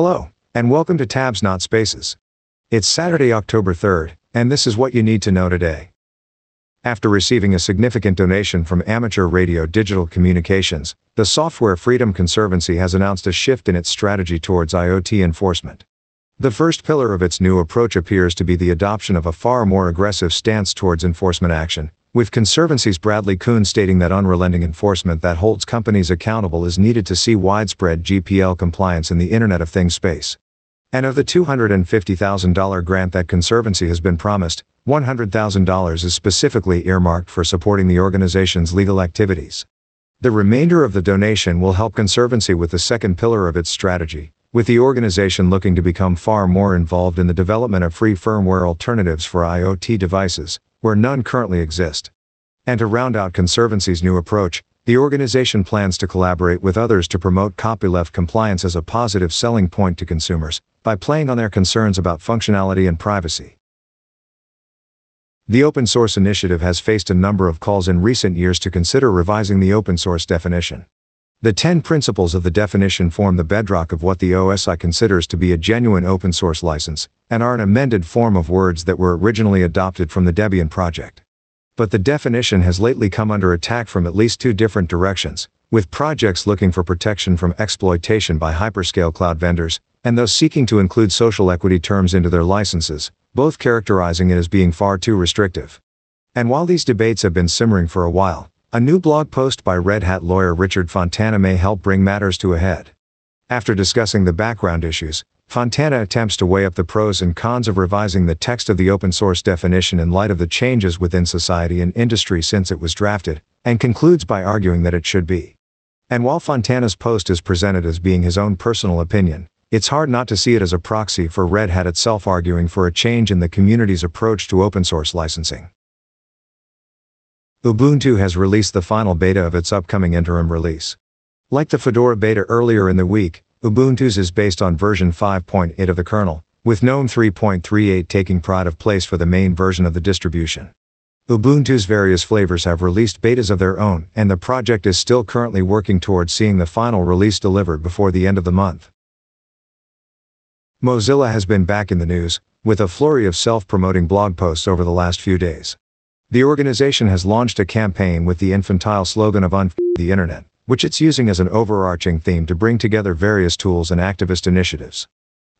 Hello, and welcome to Tabs Not Spaces. It's Saturday, October 3rd, and this is what you need to know today. After receiving a significant donation from Amateur Radio Digital Communications, the Software Freedom Conservancy has announced a shift in its strategy towards IoT enforcement. The first pillar of its new approach appears to be the adoption of a far more aggressive stance towards enforcement action, with Conservancy's Bradley Kuhn stating that unrelenting enforcement that holds companies accountable is needed to see widespread GPL compliance in the Internet of Things space. And of the $250,000 grant that Conservancy has been promised, $100,000 is specifically earmarked for supporting the organization's legal activities. The remainder of the donation will help Conservancy with the second pillar of its strategy, with the organization looking to become far more involved in the development of free firmware alternatives for IoT devices, where none currently exist. And to round out Conservancy's new approach, the organization plans to collaborate with others to promote copyleft compliance as a positive selling point to consumers, by playing on their concerns about functionality and privacy. The open source initiative has faced a number of calls in recent years to consider revising the open source definition. The 10 principles of the definition form the bedrock of what the OSI considers to be a genuine open source license, and are an amended form of words that were originally adopted from the Debian project. But the definition has lately come under attack from at least two different directions, with projects looking for protection from exploitation by hyperscale cloud vendors, and those seeking to include social equity terms into their licenses, both characterizing it as being far too restrictive. And while these debates have been simmering for a while, a new blog post by Red Hat lawyer Richard Fontana may help bring matters to a head. After discussing the background issues, Fontana attempts to weigh up the pros and cons of revising the text of the open source definition in light of the changes within society and industry since it was drafted, and concludes by arguing that it should be. And while Fontana's post is presented as being his own personal opinion, it's hard not to see it as a proxy for Red Hat itself arguing for a change in the community's approach to open source licensing. Ubuntu has released the final beta of its upcoming interim release. Like the Fedora beta earlier in the week, Ubuntu's is based on version 5.8 of the kernel, with GNOME 3.38 taking pride of place for the main version of the distribution. Ubuntu's various flavors have released betas of their own, and the project is still currently working towards seeing the final release delivered before the end of the month. Mozilla has been back in the news, with a flurry of self-promoting blog posts over the last few days. The organization has launched a campaign with the infantile slogan of Unf the Internet, which it's using as an overarching theme to bring together various tools and activist initiatives.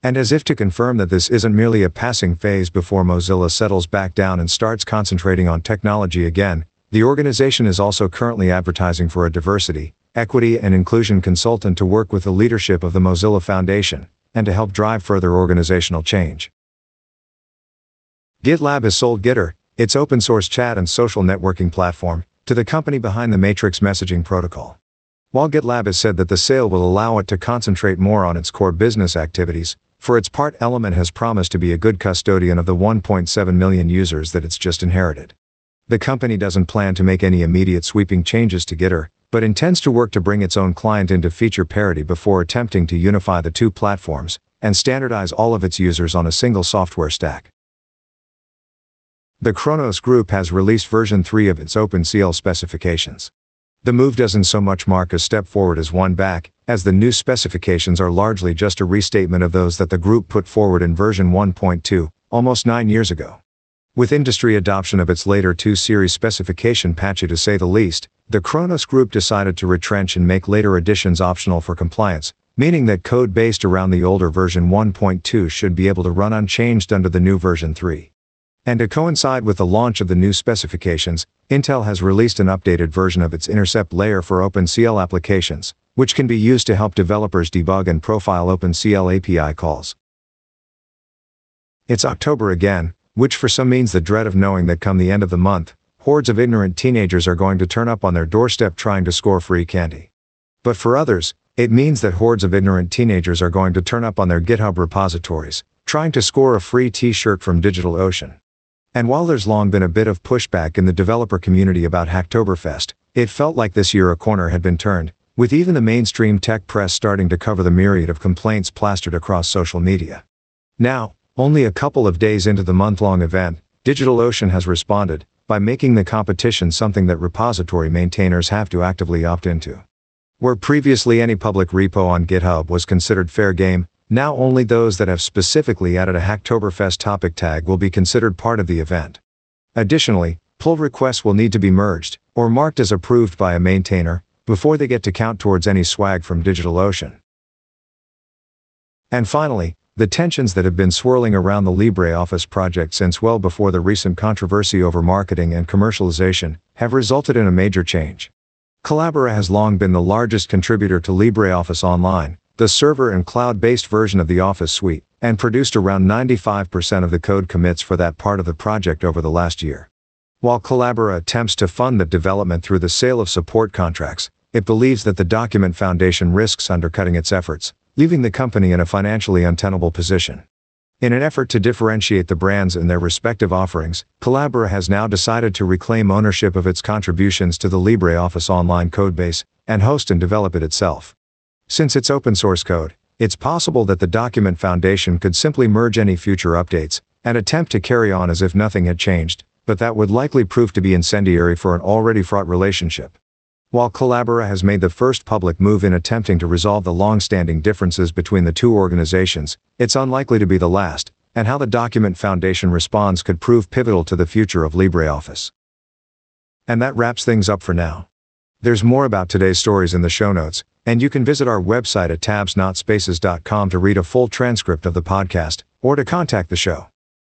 And as if to confirm that this isn't merely a passing phase before Mozilla settles back down and starts concentrating on technology again, the organization is also currently advertising for a diversity, equity and inclusion consultant to work with the leadership of the Mozilla Foundation, and to help drive further organizational change. GitLab has sold Gitter, its open source chat and social networking platform, to the company behind the Matrix messaging protocol. While GitLab has said that the sale will allow it to concentrate more on its core business activities, for its part Element has promised to be a good custodian of the 1.7 million users that it's just inherited. The company doesn't plan to make any immediate sweeping changes to Gitter, but intends to work to bring its own client into feature parity before attempting to unify the two platforms and standardize all of its users on a single software stack. The Khronos Group has released version 3 of its OpenCL specifications. The move doesn't so much mark a step forward as one back, as the new specifications are largely just a restatement of those that the group put forward in version 1.2, almost nine years ago. With industry adoption of its later 2 series specification patchy to say the least, the Khronos Group decided to retrench and make later additions optional for compliance, meaning that code based around the older version 1.2 should be able to run unchanged under the new version 3. And to coincide with the launch of the new specifications, Intel has released an updated version of its intercept layer for OpenCL applications, which can be used to help developers debug and profile OpenCL API calls. It's October again, which for some means the dread of knowing that come the end of the month, hordes of ignorant teenagers are going to turn up on their doorstep trying to score free candy. But for others, it means that hordes of ignorant teenagers are going to turn up on their GitHub repositories, trying to score a free t-shirt from DigitalOcean. And while there's long been a bit of pushback in the developer community about Hacktoberfest, it felt like this year a corner had been turned, with even the mainstream tech press starting to cover the myriad of complaints plastered across social media. Now, only a couple of days into the month-long event, DigitalOcean has responded by making the competition something that repository maintainers have to actively opt into. Where previously any public repo on GitHub was considered fair game, Now only those that have specifically added a Hacktoberfest topic tag will be considered part of the event. Additionally, pull requests will need to be merged, or marked as approved by a maintainer, before they get to count towards any swag from DigitalOcean. And finally, the tensions that have been swirling around the LibreOffice project since well before the recent controversy over marketing and commercialization have resulted in a major change. Collabora has long been the largest contributor to LibreOffice Online, the server and cloud-based version of the Office suite, and produced around 95% of the code commits for that part of the project over the last year. While Collabora attempts to fund that development through the sale of support contracts, it believes that the Document Foundation risks undercutting its efforts, leaving the company in a financially untenable position. In an effort to differentiate the brands and their respective offerings, Collabora has now decided to reclaim ownership of its contributions to the LibreOffice online codebase and host and develop it itself. Since it's open source code, it's possible that the Document Foundation could simply merge any future updates and attempt to carry on as if nothing had changed, but that would likely prove to be incendiary for an already fraught relationship. While Collabora has made the first public move in attempting to resolve the long-standing differences between the two organizations, it's unlikely to be the last, and how the Document Foundation responds could prove pivotal to the future of LibreOffice. And that wraps things up for now. There's more about today's stories in the show notes, and you can visit our website at tabsnotspaces.com to read a full transcript of the podcast, or to contact the show.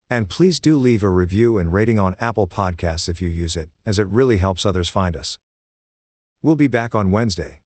And please do leave a review and rating on Apple Podcasts if you use it, as it really helps others find us. We'll be back on Wednesday.